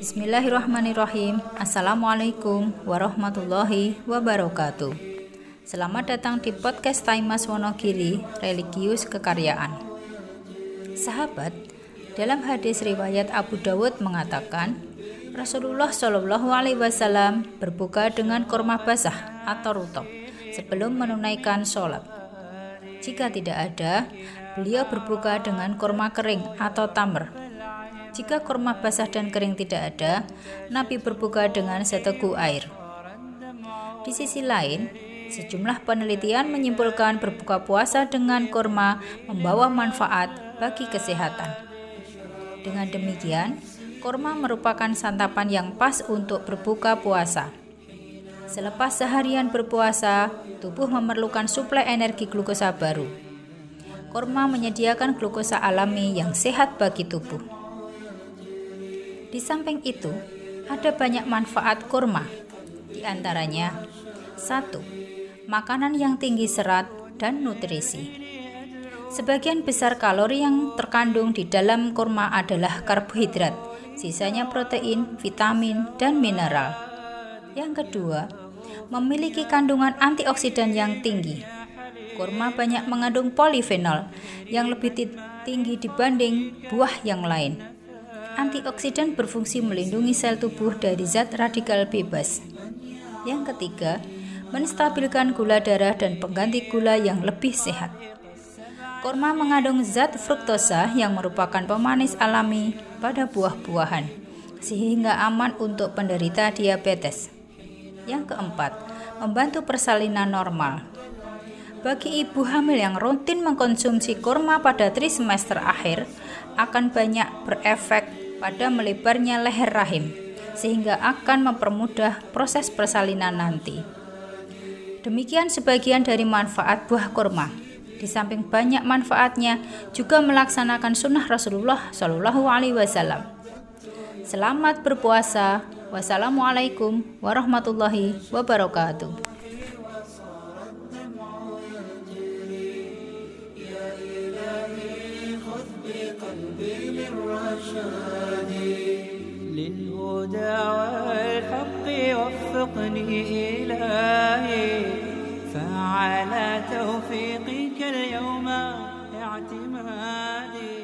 Bismillahirrahmanirrahim. Assalamualaikum warahmatullahi wabarakatuh. Selamat datang di podcast Taimas Wonogiri Religius Kekaryaan. Sahabat, dalam hadis riwayat Abu Dawud mengatakan Rasulullah Shallallahu Alaihi Wasallam berbuka dengan korma basah atau rutok sebelum menunaikan sholat. Jika tidak ada, beliau berbuka dengan korma kering atau tamr jika kurma basah dan kering tidak ada, Nabi berbuka dengan seteguk air. Di sisi lain, sejumlah penelitian menyimpulkan berbuka puasa dengan kurma membawa manfaat bagi kesehatan. Dengan demikian, kurma merupakan santapan yang pas untuk berbuka puasa. Selepas seharian berpuasa, tubuh memerlukan suplai energi glukosa baru. Kurma menyediakan glukosa alami yang sehat bagi tubuh. Di samping itu, ada banyak manfaat kurma. Di antaranya, satu, makanan yang tinggi serat dan nutrisi. Sebagian besar kalori yang terkandung di dalam kurma adalah karbohidrat, sisanya protein, vitamin, dan mineral. Yang kedua, memiliki kandungan antioksidan yang tinggi. Kurma banyak mengandung polifenol yang lebih tinggi dibanding buah yang lain Antioksidan berfungsi melindungi sel tubuh dari zat radikal bebas. Yang ketiga, menstabilkan gula darah dan pengganti gula yang lebih sehat. Korma mengandung zat fruktosa yang merupakan pemanis alami pada buah-buahan, sehingga aman untuk penderita diabetes. Yang keempat, membantu persalinan normal. Bagi ibu hamil yang rutin mengkonsumsi kurma pada trimester akhir, akan banyak berefek pada melebarnya leher rahim, sehingga akan mempermudah proses persalinan nanti. Demikian sebagian dari manfaat buah kurma. Di samping banyak manfaatnya, juga melaksanakan sunnah Rasulullah Shallallahu Alaihi Wasallam. Selamat berpuasa. Wassalamualaikum warahmatullahi wabarakatuh. للرشاد. للهدى والحق وفقني إلهي. فعلى توفيقك اليوم اعتمادي.